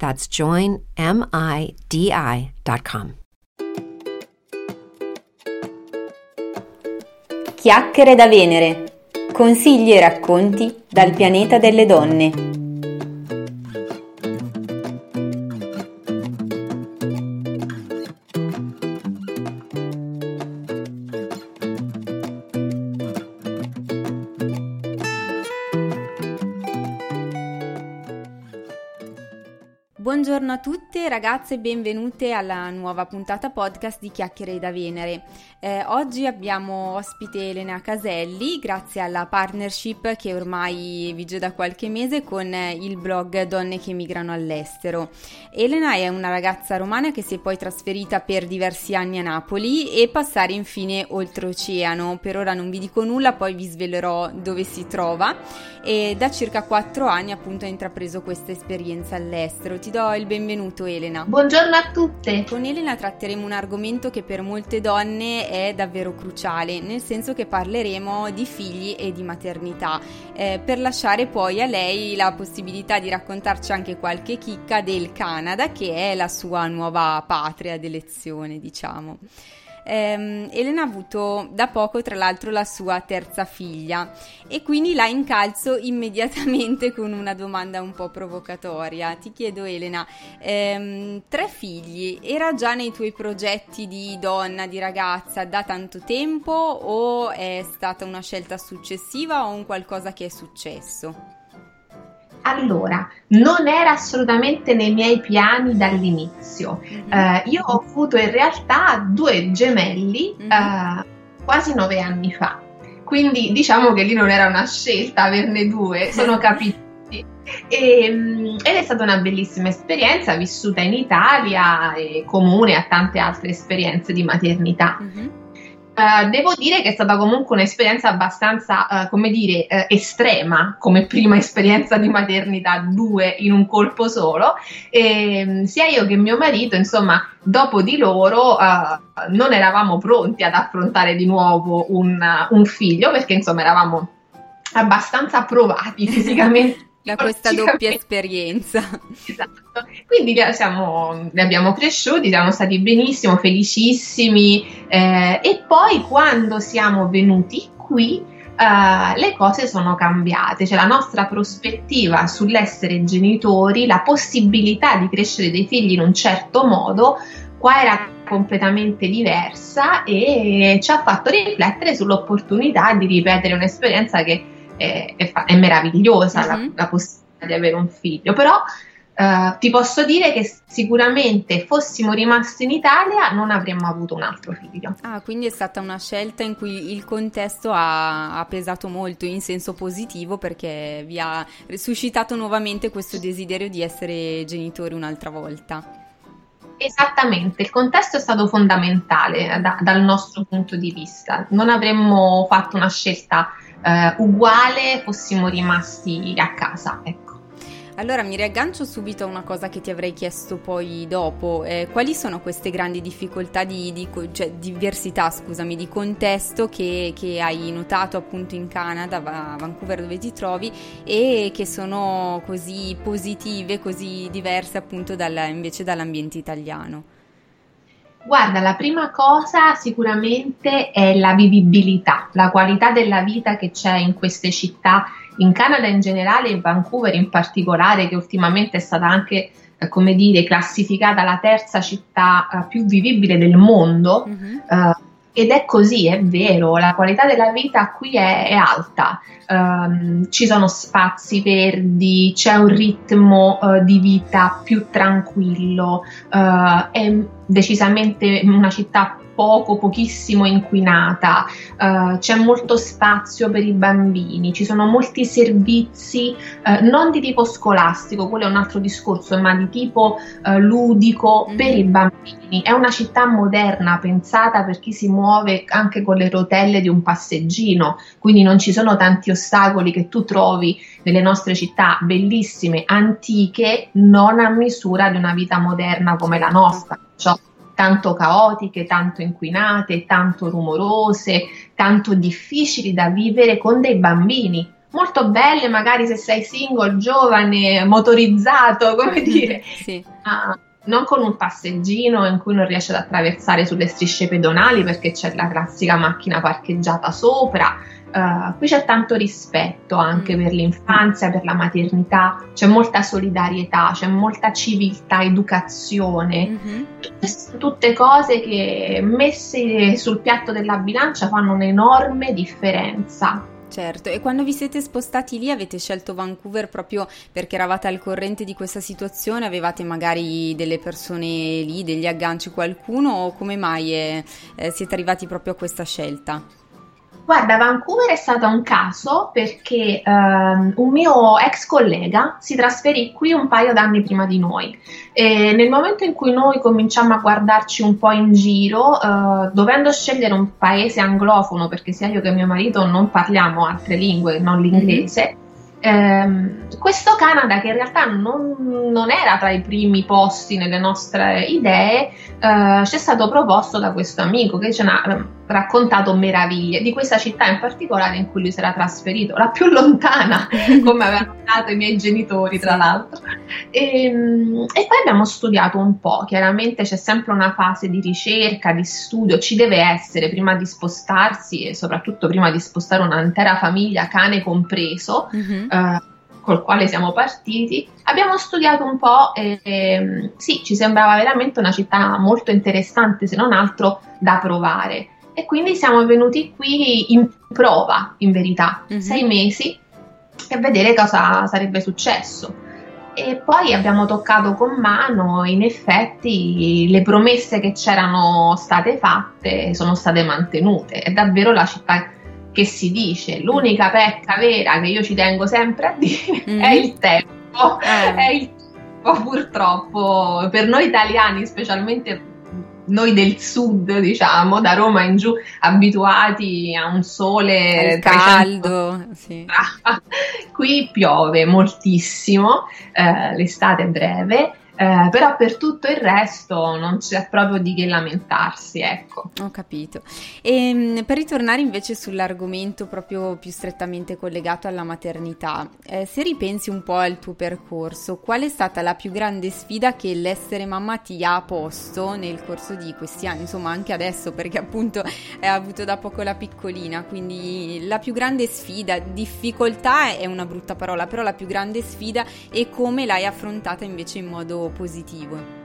That's joinmidi.com. Chiacchiere da Venere. Consigli e racconti dal pianeta delle donne. Ragazze benvenute alla nuova puntata podcast di Chiacchiere da Venere. Eh, oggi abbiamo ospite Elena Caselli grazie alla partnership che ormai vige da qualche mese con il blog Donne che migrano all'estero. Elena è una ragazza romana che si è poi trasferita per diversi anni a Napoli e passare infine oltreoceano. Per ora non vi dico nulla, poi vi svelerò dove si trova e da circa quattro anni appunto ha intrapreso questa esperienza all'estero. Ti do il benvenuto Elena. Buongiorno a tutte. Con Elena tratteremo un argomento che per molte donne è davvero cruciale, nel senso che parleremo di figli e di maternità, eh, per lasciare poi a lei la possibilità di raccontarci anche qualche chicca del Canada, che è la sua nuova patria d'elezione, diciamo. Eh, Elena ha avuto da poco, tra l'altro, la sua terza figlia e quindi la incalzo immediatamente con una domanda un po' provocatoria. Ti chiedo, Elena, ehm, tre figli, era già nei tuoi progetti di donna, di ragazza da tanto tempo o è stata una scelta successiva o un qualcosa che è successo? Allora, non era assolutamente nei miei piani dall'inizio. Mm-hmm. Uh, io ho avuto in realtà due gemelli mm-hmm. uh, quasi nove anni fa, quindi diciamo che lì non era una scelta averne due, sono capiti. E, ehm, ed è stata una bellissima esperienza vissuta in Italia e comune a tante altre esperienze di maternità. Mm-hmm. Uh, devo dire che è stata comunque un'esperienza abbastanza, uh, come dire, uh, estrema come prima esperienza di maternità, due in un colpo solo. E, ehm, sia io che mio marito, insomma, dopo di loro non eravamo pronti ad affrontare di nuovo un, un figlio perché, insomma, eravamo abbastanza provati fisicamente da questa doppia esperienza. Esatto. Quindi siamo, abbiamo cresciuti, siamo stati benissimo, felicissimi eh, e poi quando siamo venuti qui Uh, le cose sono cambiate, cioè la nostra prospettiva sull'essere genitori, la possibilità di crescere dei figli in un certo modo, qua era completamente diversa e ci ha fatto riflettere sull'opportunità di ripetere un'esperienza che è, è, è meravigliosa mm-hmm. la, mhm. la, possibilità di avere un figlio, però uh, ti posso dire che sicuramente fossimo rimasti in Italia non avremmo avuto un altro figlio. Ah, quindi è stata una scelta in cui il contesto ha, ha pesato molto in senso positivo perché vi ha suscitato nuovamente questo desiderio di essere genitori un'altra volta. Esattamente, il contesto è stato fondamentale da, dal nostro punto di vista. Non avremmo fatto una scelta eh, uguale fossimo rimasti a casa. Ecco. Allora mi riaggancio subito a una cosa che ti avrei chiesto poi dopo. Eh, quali sono queste grandi difficoltà di, di cioè, diversità, scusami, di contesto che, che, hai notato appunto in Canada, a Vancouver dove ti trovi e che sono così positive, così diverse appunto dalla, invece dall'ambiente italiano? Guarda, la prima cosa sicuramente è la vivibilità, la qualità della vita che c'è in queste città, in Canada in generale, in Vancouver in particolare, che ultimamente è stata anche eh, come dire, classificata la terza città eh, più vivibile del mondo. Mm-hmm. Ed è così, è vero, la qualità della vita qui è, è alta, um, ci sono spazi verdi, c'è un ritmo uh, di vita più tranquillo, uh, è decisamente una città poco, pochissimo inquinata, uh, c'è molto spazio per i bambini, ci sono molti servizi uh, non di tipo scolastico, quello è un altro discorso, ma di tipo uh, ludico mm-hmm. per i bambini. È una città moderna pensata per chi si muove anche con le rotelle di un passeggino, quindi non ci sono tanti ostacoli che tu trovi nelle nostre città bellissime, antiche, non a misura di una vita moderna come la nostra. Cioè, tanto caotiche, tanto inquinate, tanto rumorose, tanto difficili da vivere con dei bambini. Molto belle, magari se sei single, giovane, motorizzato, come dire. sì. ah, non con un passeggino in cui non riesci ad attraversare sulle strisce pedonali perché c'è la classica macchina parcheggiata sopra, Uh, qui c'è tanto rispetto anche mm. per l'infanzia, per la maternità, c'è molta solidarietà, c'è molta civiltà, educazione, mm-hmm. tutte, tutte cose che messe sul piatto della bilancia fanno un'enorme differenza. Certo, e quando vi siete spostati lì avete scelto Vancouver proprio perché eravate al corrente di questa situazione? Avevate magari delle persone lì, degli agganci, qualcuno o come mai è, eh, siete arrivati proprio a questa scelta? Guarda, Vancouver è stato un caso perché um, un mio ex collega si trasferì qui un paio d'anni prima di noi. E nel momento in cui noi cominciamo a guardarci un po' in giro, uh, dovendo scegliere un paese anglofono, perché sia io che mio marito non parliamo altre lingue, non l'inglese, mm-hmm Ehm, questo Canada, che in realtà non, non, era tra i primi posti nelle nostre idee, eh, ci è stato proposto da questo amico che eh, raccontato meraviglie di questa città in particolare in cui lui si era trasferito, la più lontana, come avevano dato i miei genitori, tra l'altro. E, ehm, e poi abbiamo studiato un po', chiaramente c'è sempre una fase di ricerca, di studio, ci deve essere prima di spostarsi e soprattutto prima di spostare un'intera famiglia, cane compreso. Mm-hmm eh, col quale siamo partiti, abbiamo studiato un po' e, e sì, ci sembrava veramente una città molto interessante, se non altro da provare. E quindi siamo venuti qui in prova, in verità, mm-hmm. sei mesi, a vedere cosa sarebbe successo. E poi abbiamo toccato con mano, in effetti, le promesse che c'erano state fatte sono state mantenute. È davvero la città che si dice. L'unica pecca vera che io ci tengo sempre a dire mm. è il tempo. Eh. È il tempo, purtroppo, per noi italiani, specialmente noi del sud, diciamo, da Roma in giù, abituati a un sole caldo, sì. qui piove moltissimo, eh, l'estate è breve eh, però per tutto il resto non c'è proprio di che lamentarsi, ecco. Ho capito. E ehm, per ritornare invece sull'argomento proprio più strettamente collegato alla maternità, eh, se ripensi un po' al tuo percorso, qual è stata la più grande sfida che l'essere mamma ti ha posto nel corso di questi anni, insomma anche adesso perché appunto hai avuto da poco la piccolina, quindi la più grande sfida, difficoltà è una brutta parola, però la più grande sfida è come l'hai affrontata invece in modo positivo?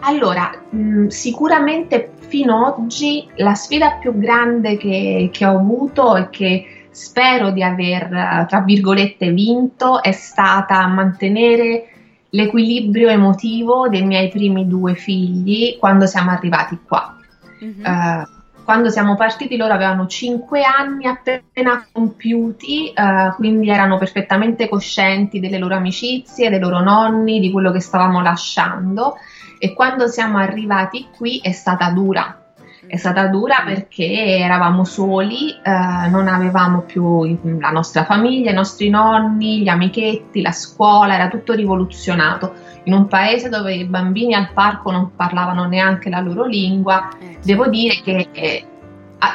Allora, mh, mm, sicuramente fino ad oggi la sfida più grande che, che, ho avuto e che spero di aver, tra virgolette, vinto è stata mantenere l'equilibrio emotivo dei miei primi due figli quando siamo arrivati qua. Mm-hmm. Uh, quando siamo partiti loro avevano 5 anni appena compiuti, eh, quindi erano perfettamente coscienti delle loro amicizie, dei loro nonni, di quello che stavamo lasciando. E quando siamo arrivati qui è stata dura. È stata dura perché eravamo soli, eh, non avevamo più la nostra famiglia, i nostri nonni, gli amichetti, la scuola, era tutto rivoluzionato in un paese dove i bambini al parco non parlavano neanche la loro lingua, eh, devo dire che eh,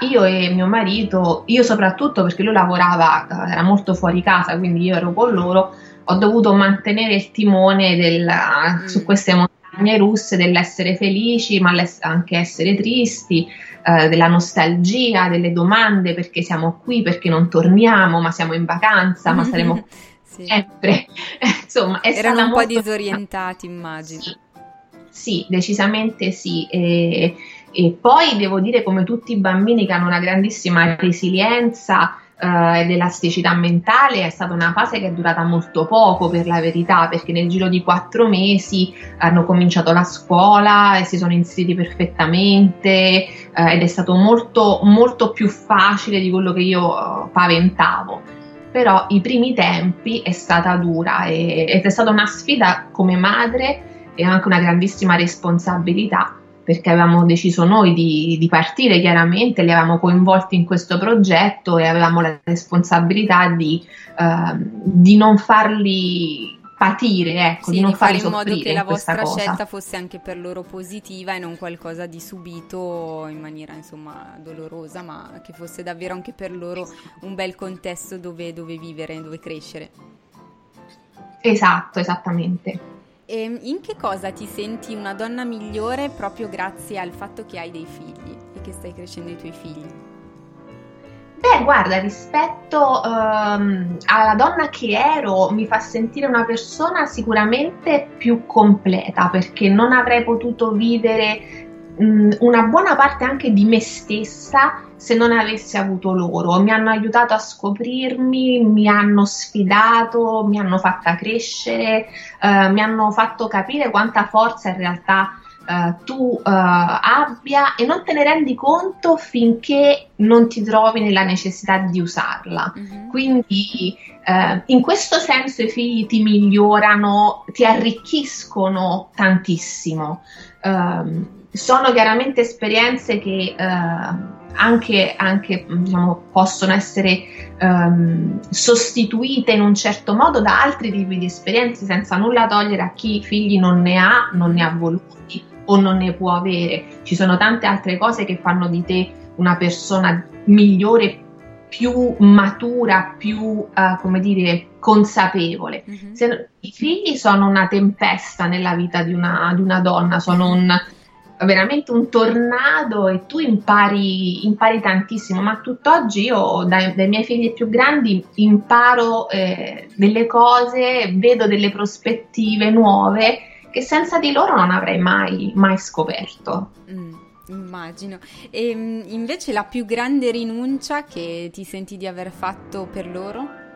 io e mio marito, io soprattutto perché lui lavorava, eh, era molto fuori casa, quindi io ero con loro, ho dovuto mantenere il timone della, mm. su queste montagne russe dell'essere felici, ma anche essere tristi, eh, della nostalgia, delle domande perché siamo qui, perché non torniamo, ma siamo in vacanza, ma saremo sì. sempre. Insomma, erano un po' disorientati, immagino. Sì, sì decisamente sì. E, e poi devo dire, come tutti i bambini che hanno una grandissima resilienza, eh, ed elasticità mentale è stata una fase che è durata molto poco per la verità, perché nel giro di quattro mesi hanno cominciato la scuola e si sono inseriti perfettamente eh, ed è stato molto, molto più facile di quello che io eh, paventavo. Però i primi tempi è stata dura e, ed è stata una sfida come madre e anche una grandissima responsabilità perché avevamo deciso noi di, di, partire chiaramente, li avevamo coinvolti in questo progetto e avevamo la responsabilità di, uh, di non farli patire, ecco, sì, di non di fare in modo che la vostra scelta fosse anche per loro positiva e non qualcosa di subito in maniera insomma dolorosa, ma che fosse davvero anche per loro un bel contesto dove, dove vivere, dove crescere. Esatto, esattamente. E ehm, in che cosa ti senti una donna migliore proprio grazie al fatto che hai dei figli e che stai crescendo i tuoi figli? Beh, guarda, rispetto um, alla donna che ero, mi fa sentire una persona sicuramente più completa perché non avrei potuto vivere um, una buona parte anche di me stessa se non avessi avuto loro. Mi hanno aiutato a scoprirmi, mi hanno sfidato, mi hanno fatta crescere, eh, mi hanno fatto capire quanta forza in realtà eh, tu eh, abbia e non te ne rendi conto finché non ti trovi nella necessità di usarla. Mm-hmm. Quindi eh, in questo senso i figli ti migliorano, ti arricchiscono tantissimo. Um, sono chiaramente esperienze che uh, anche, anche diciamo, possono essere um, sostituite in un certo modo da altri tipi di esperienze senza nulla togliere a chi figli non ne ha, non ne ha voluti o non ne può avere. Ci sono tante altre cose che fanno di te una persona migliore, più matura, più, uh, come dire, consapevole. Mm-hmm. Se, I figli sono una tempesta nella vita di una, di una donna, sono un veramente un tornado e tu impari, impari tantissimo, ma tutt'oggi io dai, dai, miei figli più grandi imparo eh, delle cose, vedo delle prospettive nuove che senza di loro non avrei mai, mai scoperto. Mm, immagino. E ehm, invece la più grande rinuncia che ti senti di aver fatto per loro?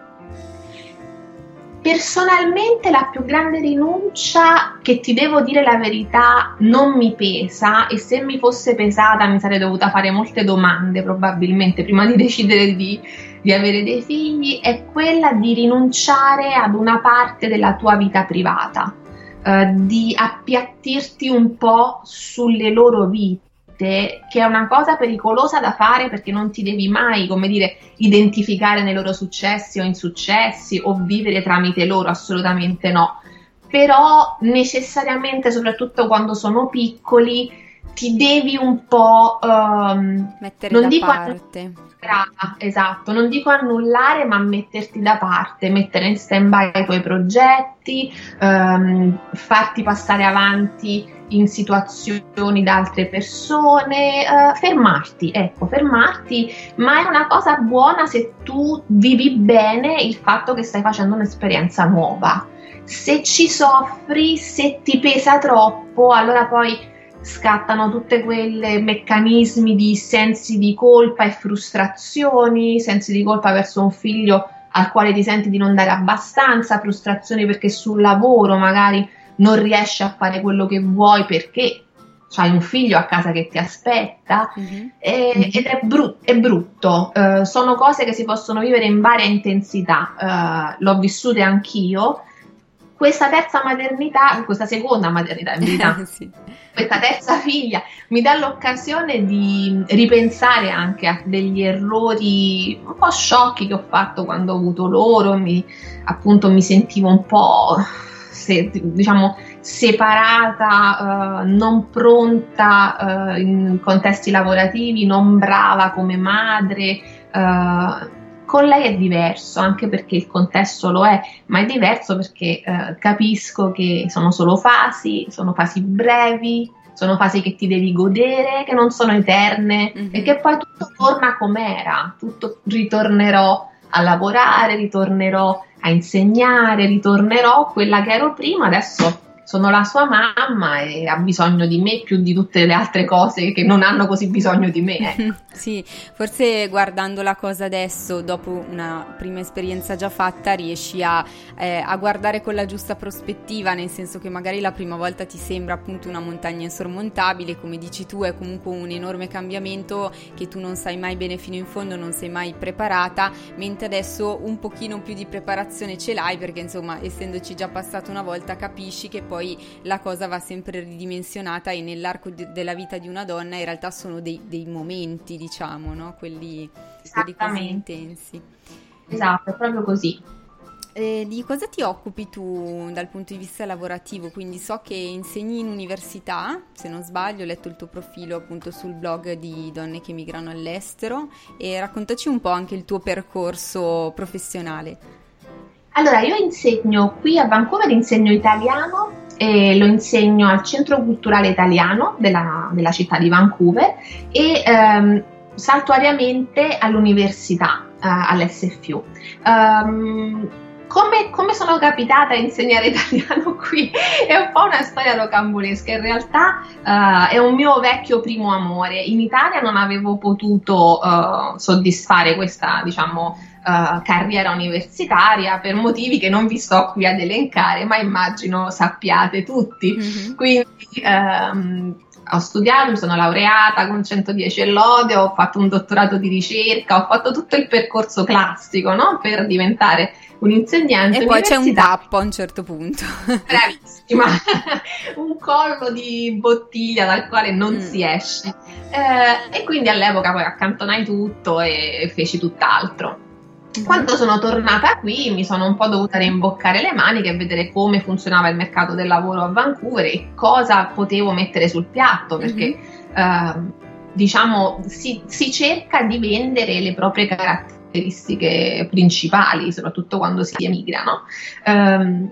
Personalmente la più grande rinuncia, che ti devo dire la verità, non mi pesa e se mi fosse pesata mi sarei dovuta fare molte domande probabilmente prima di decidere di, di avere dei figli, è quella di rinunciare ad una parte della tua vita privata, eh, di appiattirti un po' sulle loro vite che è una cosa pericolosa da fare perché non ti devi mai, come dire, identificare nei loro successi o insuccessi o vivere tramite loro, assolutamente no. Però necessariamente, soprattutto quando sono piccoli, ti devi un po' um, mettere non da dico parte. Brava, esatto, non dico annullare, ma metterti da parte, mettere in stand-by i tuoi progetti, um, farti passare avanti in situazioni da altre persone, uh, fermarti, ecco, fermarti, ma è una cosa buona se tu vivi bene il fatto che stai facendo un'esperienza nuova. Se ci soffri, se ti pesa troppo, allora poi scattano tutti quei meccanismi di sensi di colpa e frustrazioni, sensi di colpa verso un figlio al quale ti senti di non dare abbastanza, frustrazioni perché sul lavoro magari non riesci a fare quello che vuoi perché hai un figlio a casa che ti aspetta mm-hmm. e, ed è, bru- è brutto. Uh, sono cose che si possono vivere in varia intensità, uh, l'ho vissute anch'io. Questa terza maternità, questa seconda maternità in verità, sì. questa terza figlia mi dà l'occasione di ripensare anche a degli errori un po' sciocchi che ho fatto quando ho avuto loro, mi, appunto mi sentivo un po' se, diciamo, separata, uh, non pronta uh, in contesti lavorativi, non brava come madre. Uh, con lei è diverso, anche perché il contesto lo è, ma è diverso perché capisco che sono solo fasi, sono fasi brevi, sono fasi che ti devi godere, che non sono eterne mm-hmm. e che poi tutto torna com'era, tutto ritornerò a lavorare, ritornerò a insegnare, ritornerò quella che ero prima, adesso sono la sua mamma e ha bisogno di me più di tutte le altre cose che non hanno così bisogno di me. Eh. sì, forse guardando la cosa adesso, dopo una prima esperienza già fatta, riesci a, eh, a, guardare con la giusta prospettiva, nel senso che magari la prima volta ti sembra appunto una montagna insormontabile, come dici tu, è comunque un enorme cambiamento che tu non sai mai bene fino in fondo, non sei mai preparata, mentre adesso un pochino più di preparazione ce l'hai perché insomma, essendoci già passato una volta, capisci che poi poi la cosa va sempre ridimensionata e nell'arco de- della vita di una donna in realtà sono dei, dei momenti, diciamo, no? quelli, quelli così intensi. Esatto, è proprio così. Eh, di cosa ti occupi tu dal punto di vista lavorativo? Quindi so che insegni in università, se non sbaglio, ho letto il tuo profilo appunto sul blog di donne che migrano all'estero e raccontaci un po' anche il tuo percorso professionale. Allora, io insegno qui a Vancouver, insegno italiano e lo insegno al Centro Culturale Italiano della, della città di Vancouver e ehm, saltuariamente all'università, eh, all'SFU. Um, ehm, come, come, sono capitata a insegnare italiano qui è un po' una storia rocambolesca. In realtà uh, è un mio vecchio primo amore. In Italia non avevo potuto uh, soddisfare questa, diciamo, uh, carriera universitaria per motivi che non vi sto qui ad elencare, ma immagino sappiate tutti. Mm-hmm. Quindi um, ho studiato, mi sono laureata con 110 e lode, ho fatto un dottorato di ricerca, ho fatto tutto il percorso classico no? per diventare un insegnante. E poi c'è un tappo a un certo punto. Bravissima, un collo di bottiglia dal quale non mm. si esce. Eh, e quindi all'epoca poi accantonai tutto e feci tutt'altro. Mm-hmm. Quando sono tornata qui mi sono un po' dovuta rimboccare le maniche e vedere come funzionava il mercato del lavoro a Vancouver e cosa potevo mettere sul piatto perché mm-hmm. eh, diciamo si, si, cerca di vendere le proprie caratteristiche principali, soprattutto quando si emigra. No? Um,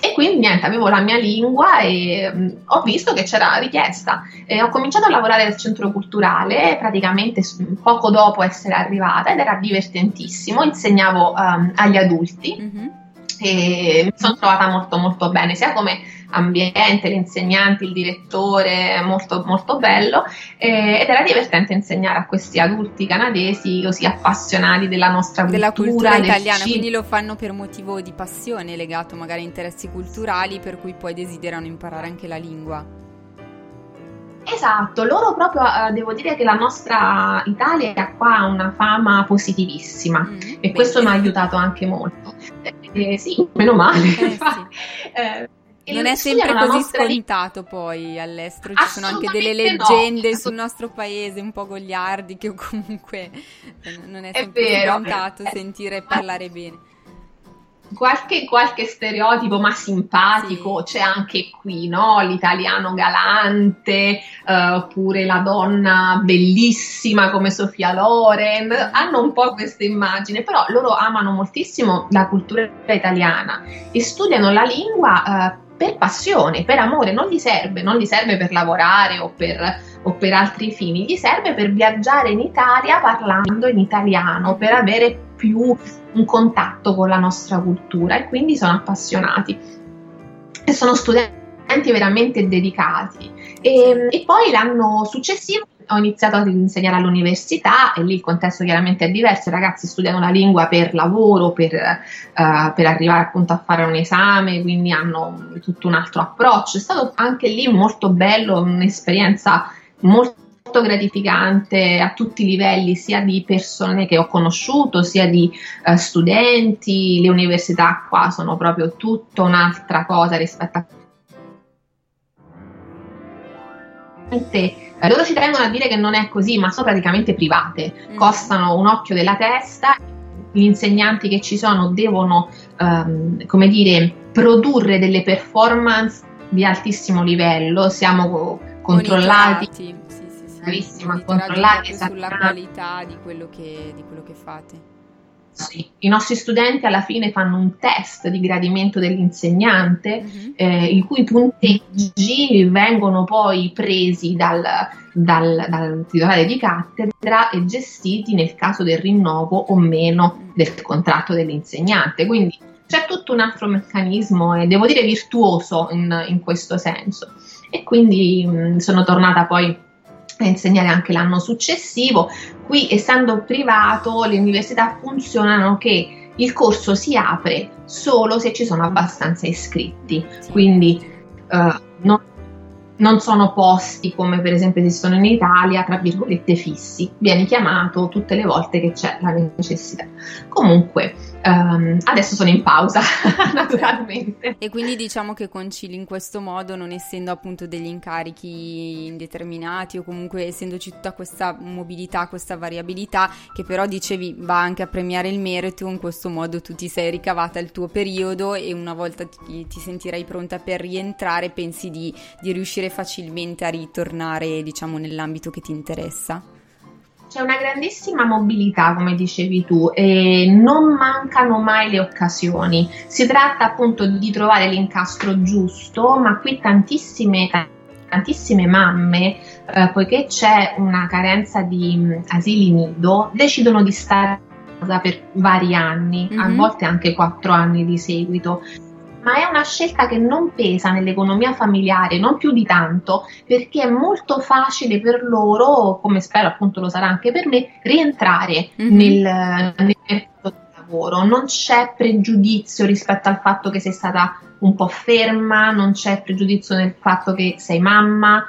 e quindi niente, avevo la mia lingua e mh, mm, ho visto che c'era richiesta. E ho cominciato a lavorare al centro culturale praticamente poco dopo essere arrivata ed era divertentissimo. Insegnavo um, agli adulti. Mm-hmm e mi sono trovata molto molto bene, sia come ambiente, gli insegnanti, il direttore, molto molto bello eh, ed era divertente insegnare a questi adulti canadesi così appassionati della nostra cultura, della cultura italiana, cibo. quindi lo fanno per motivo di passione legato magari a interessi culturali per cui poi desiderano imparare anche la lingua. Esatto, loro proprio, eh, devo dire che la nostra Italia ha qua una fama positivissima mm, e questo mi ha aiutato anche molto. Eh, sì, meno male. Eh, sì. eh, non è sempre così scontato di... poi all'estero, ci sono anche delle leggende no. sul nostro paese un po' gogliardi che comunque eh, non è sempre è vero, scontato eh, sentire parlare bene. Qualche, qualche, stereotipo ma simpatico c'è anche qui, no? L'italiano galante, uh, oppure la donna bellissima come Sofia Loren, hanno un po' questa immagine, però loro amano moltissimo la cultura italiana e studiano la lingua uh, per passione, per amore, non gli serve, non gli serve per lavorare o per, o per altri fini, gli serve per viaggiare in Italia parlando in italiano, per avere più un contatto con la nostra cultura e quindi sono appassionati e sono studenti veramente dedicati. E, e poi l'anno successivo ho iniziato ad insegnare all'università e lì il contesto chiaramente è diverso, i ragazzi studiano la lingua per lavoro, per, uh, per, arrivare appunto a fare un esame, quindi hanno tutto un altro approccio. È stato anche lì molto bello, un'esperienza molto gratificante a tutti i livelli, sia di persone che ho conosciuto, sia di uh, studenti. Le università qua sono proprio tutta un'altra cosa rispetto a eh, loro ci tengono a dire che non è così, ma sono praticamente private, mm. costano un occhio della testa. Gli insegnanti che ci sono devono, um, come dire, produrre delle performance di altissimo livello. Siamo controllati bravissima a controllare sulla qualità di quello, che, di quello che fate. Sì, i nostri studenti alla fine fanno un test di gradimento dell'insegnante, mm-hmm. eh, i cui punteggi vengono poi presi dal, dal, dal, titolare di cattedra e gestiti nel caso del rinnovo o meno del contratto dell'insegnante. Quindi c'è tutto un altro meccanismo e devo dire virtuoso in, in questo senso. E quindi mh, sono tornata poi a insegnare anche l'anno successivo. Qui, essendo privato, le università funzionano che il corso si apre solo se ci sono abbastanza iscritti, quindi uh, non, non, sono posti come per esempio esistono in Italia, tra virgolette fissi, vieni chiamato tutte le volte che c'è la necessità. Comunque, Um, adesso sono in pausa, naturalmente. E quindi diciamo che concili in questo modo, non essendo appunto degli incarichi indeterminati o comunque essendoci tutta questa mobilità, questa variabilità, che però dicevi va anche a premiare il merito, in questo modo tu ti sei ricavata il tuo periodo e una volta ti, ti sentirai pronta per rientrare, pensi di, di riuscire facilmente a ritornare diciamo nell'ambito che ti interessa? C'è una grandissima mobilità, come dicevi tu, e non mancano mai le occasioni. Si tratta appunto di trovare l'incastro giusto, ma qui tantissime, tantissime mamme, eh, poiché c'è una carenza di mm, asili nido, decidono di stare a casa per vari anni, mm-hmm. a volte anche quattro anni di seguito ma è una scelta che non pesa nell'economia familiare, non più di tanto, perché è molto facile per loro, come spero appunto lo sarà anche per me, rientrare mm-hmm. nel, nel mercato del lavoro. Non c'è pregiudizio rispetto al fatto che sei stata un po' ferma, non c'è pregiudizio nel fatto che sei mamma,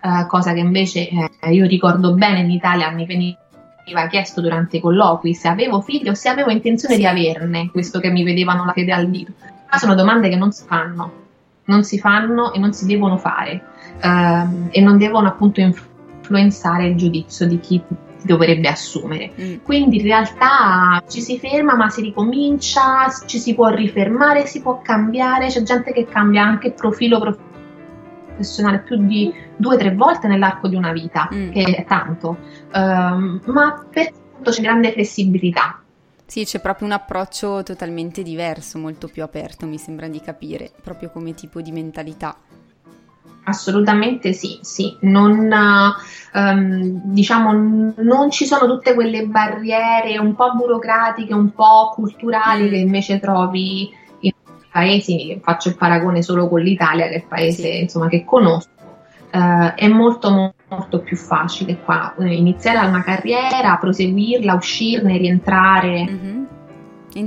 eh, cosa che invece eh, io ricordo bene in Italia mi veniva chiesto durante i colloqui se avevo figli o se avevo intenzione sì. di averne, questo che mi vedevano la fede al dito sono domande che non si fanno, non si fanno e non si devono fare ehm, e non devono appunto influenzare il giudizio di chi dovrebbe assumere. Mm. Quindi in realtà ci si ferma ma si ricomincia, ci si può rifermare, si può cambiare, c'è gente che cambia anche profilo professionale più di due o tre volte nell'arco di una vita, mm. che è tanto, um, ma per tutto c'è grande flessibilità. Sì, c'è proprio un approccio totalmente diverso, molto più aperto, mi sembra di capire, proprio come tipo di mentalità. Assolutamente sì, sì. Non, um, diciamo, non ci sono tutte quelle barriere un po' burocratiche, un po' culturali che invece trovi in paesi, faccio il paragone solo con l'Italia, che è il paese sì. insomma, che conosco, uh, è molto molto più facile qua eh, iniziare una carriera, proseguirla, uscirne, rientrare. Mm-hmm.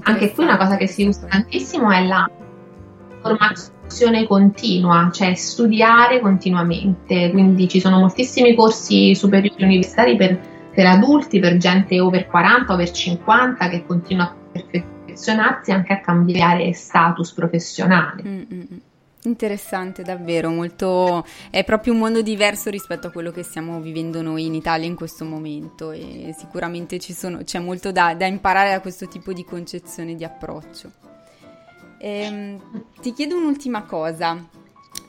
Anche qui una cosa che si usa tantissimo è la formazione continua, cioè studiare continuamente. Quindi ci sono moltissimi corsi superiori universitari per, per adulti, per gente over 40, over 50 che continua a perfezionarsi anche a cambiare status professionale. Mm-hmm. Interessante davvero, molto... è proprio un mondo diverso rispetto a quello che stiamo vivendo noi in Italia in questo momento e sicuramente sono, c'è molto da, da, imparare da questo tipo di concezione di approccio. Ehm, ti chiedo un'ultima cosa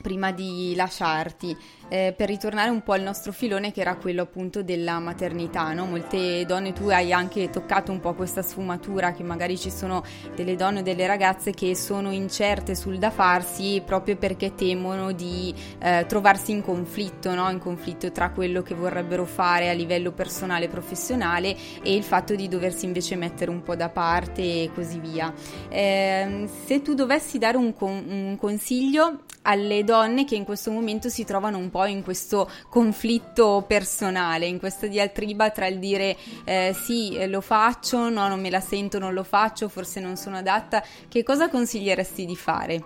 prima di lasciarti eh, per ritornare un po' al nostro filone che era quello appunto della maternità, no? molte donne, tu hai anche toccato un po' questa sfumatura che magari ci sono delle donne o delle ragazze che sono incerte sul da farsi proprio perché temono di eh, trovarsi in conflitto, no? in conflitto tra quello che vorrebbero fare a livello personale e professionale e il fatto di doversi invece mettere un po' da parte e così via. Eh, se tu dovessi dare un, con- un consiglio alle donne che in questo momento si trovano un po' in questo conflitto personale, in questa diatriba tra il dire eh, sì, lo faccio, no, non me la sento, non lo faccio, forse non sono adatta, che cosa consiglieresti di fare?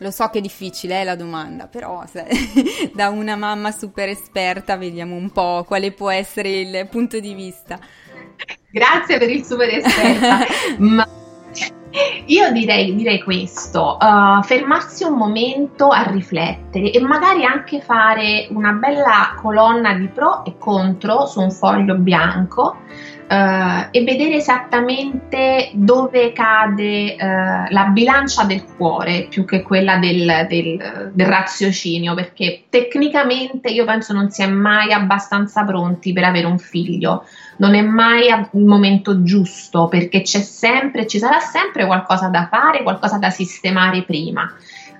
Lo so che è difficile eh, la domanda, però se, da una mamma super esperta vediamo un po' quale può essere il punto di vista. Grazie per il super esperta. Ma io direi, direi questo, uh, fermarsi un momento a riflettere e magari anche fare una bella colonna di pro e contro su un foglio bianco Uh, e vedere esattamente dove cade uh, la bilancia del cuore più che quella del, del, del, raziocinio, perché tecnicamente io penso non si è mai abbastanza pronti per avere un figlio, non è mai il momento giusto perché c'è sempre, ci sarà sempre qualcosa da fare, qualcosa da sistemare prima.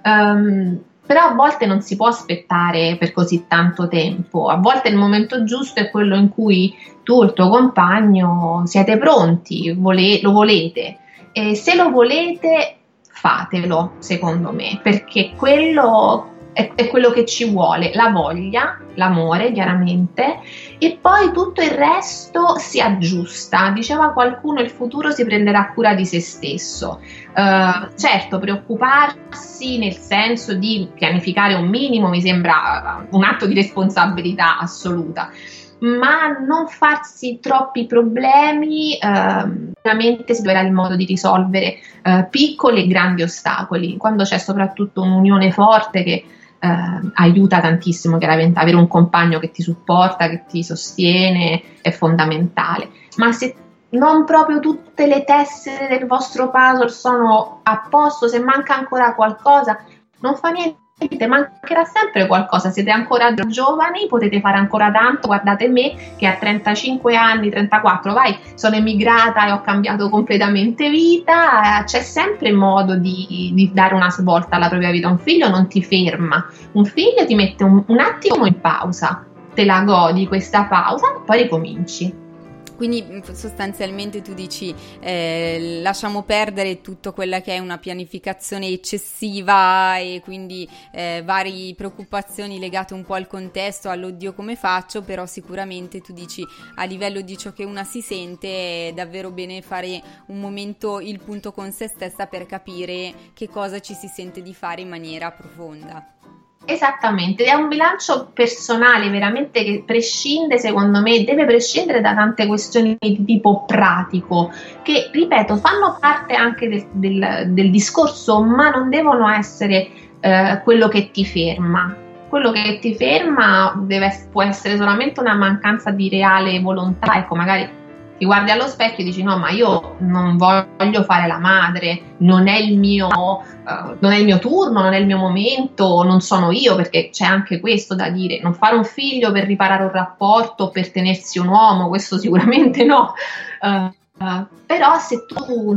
Um, però a volte non si può aspettare per così tanto tempo, a volte il momento giusto è quello in cui tu e il tuo compagno siete pronti, vole- lo volete. E se lo volete fatelo secondo me perché quello è, è, quello che ci vuole, la voglia, l'amore chiaramente e poi tutto il resto si aggiusta. Diceva qualcuno il futuro si prenderà cura di se stesso. Uh, certo, preoccuparsi nel senso di pianificare un minimo mi sembra un atto di responsabilità assoluta ma non farsi troppi problemi, eh, si troverà il modo di risolvere eh, piccoli e grandi ostacoli, quando c'è soprattutto un'unione forte che eh, aiuta tantissimo chiaramente avere un compagno che ti supporta, che ti sostiene, è fondamentale. Ma se non proprio tutte le tessere del vostro puzzle sono a posto, se manca ancora qualcosa, non fa niente mancherà sempre qualcosa, siete ancora giovani, potete fare ancora tanto, guardate me che a 35 anni, 34, vai, sono emigrata e ho cambiato completamente vita, c'è sempre modo di, di dare una svolta alla propria vita, un figlio non ti ferma, un figlio ti mette un, un attimo in pausa, te la godi questa pausa e poi ricominci. Quindi mm, sostanzialmente tu dici eh, lasciamo perdere tutto quella che è una pianificazione eccessiva e quindi eh, varie preoccupazioni legate un po' al contesto, all'oddio come faccio, però sicuramente tu dici a livello di ciò che una si sente è davvero bene fare un momento il punto con se stessa per capire che cosa ci si sente di fare in maniera profonda. Esattamente, è un bilancio personale veramente che prescinde, secondo me, deve prescindere da tante questioni di tipo pratico, che, ripeto, fanno parte anche del, del, del discorso, ma non devono essere eh, quello che ti ferma. Quello che ti ferma deve, può essere solamente una mancanza di reale volontà, ecco, magari ti guardi allo specchio e dici no ma io non voglio fare la madre, non è il mio, uh, non è il mio turno, non è il mio momento, non sono io perché c'è anche questo da dire, non fare un figlio per riparare un rapporto, per tenersi un uomo, questo sicuramente no, uh, uh, però se tu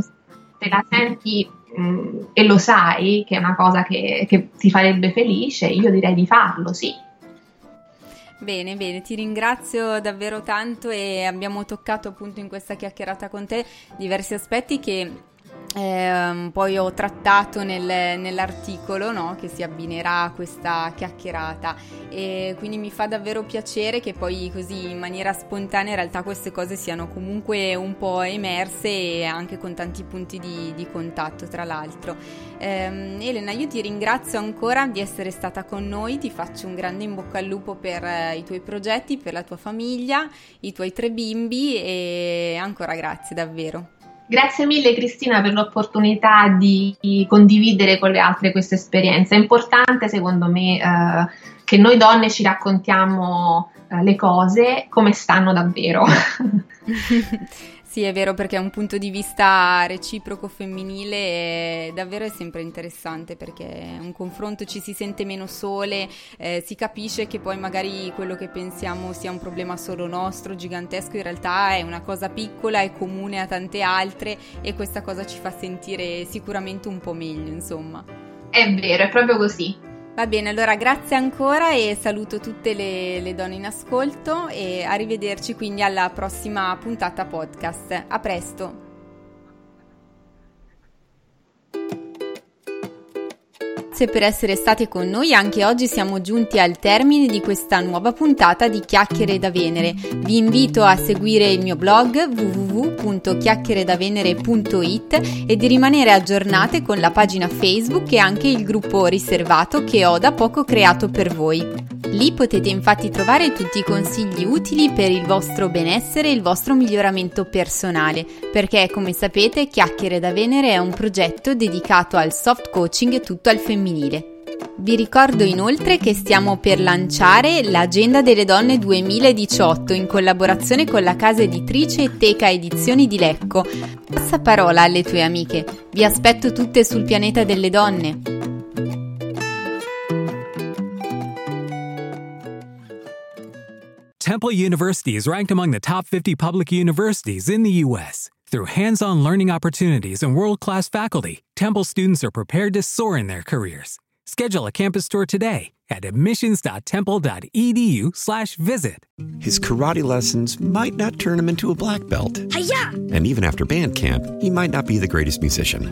te la senti um, e lo sai che è una cosa che, che ti farebbe felice, io direi di farlo, sì. Bene, bene, ti ringrazio davvero tanto e abbiamo toccato appunto in questa chiacchierata con te diversi aspetti che eh, poi ho trattato nel, nell'articolo no, che si abbinerà a questa chiacchierata e quindi mi fa davvero piacere che poi così in maniera spontanea in realtà queste cose siano comunque un po' emerse e anche con tanti punti di, di contatto tra l'altro. Eh, Elena io ti ringrazio ancora di essere stata con noi, ti faccio un grande in bocca al lupo per eh, i tuoi progetti, per la tua famiglia, i tuoi tre bimbi e ancora grazie davvero. Grazie mille Cristina per l'opportunità di condividere con le altre questa esperienza. È importante secondo me eh, che noi donne ci raccontiamo eh, le cose come stanno davvero. Sì, è vero perché un punto di vista reciproco femminile è davvero è sempre interessante perché un confronto ci si sente meno sole, eh, si capisce che poi magari quello che pensiamo sia un problema solo nostro, gigantesco, in realtà è una cosa piccola e comune a tante altre e questa cosa ci fa sentire sicuramente un po' meglio, insomma. È vero, è proprio così. Va bene, allora grazie ancora e saluto tutte le, le, donne in ascolto e arrivederci quindi alla prossima puntata podcast. A presto! Grazie per essere stati con noi. Anche oggi siamo giunti al termine di questa nuova puntata di Chiacchiere da Venere. Vi invito a seguire il mio blog www.chiacchieredavenere.it e di rimanere aggiornate con la pagina Facebook e anche il gruppo riservato che ho da poco creato per voi. Lì potete infatti trovare tutti i consigli utili per il vostro benessere e il vostro miglioramento personale, perché come sapete Chiacchiere da Venere è un progetto dedicato al soft coaching tutto al femminile. Vi ricordo inoltre che stiamo per lanciare l'Agenda delle Donne 2018 in collaborazione con la casa editrice Teca Edizioni di Lecco. Passa parola alle tue amiche. Vi aspetto tutte sul pianeta delle donne. Temple University is ranked among the top 50 public universities in the U.S. Through hands on learning opportunities and world class faculty, Temple students are prepared to soar in their careers. Schedule a campus tour today at admissions.temple.edu/slash visit. His karate lessons might not turn him into a black belt. Hi-ya! And even after band camp, he might not be the greatest musician.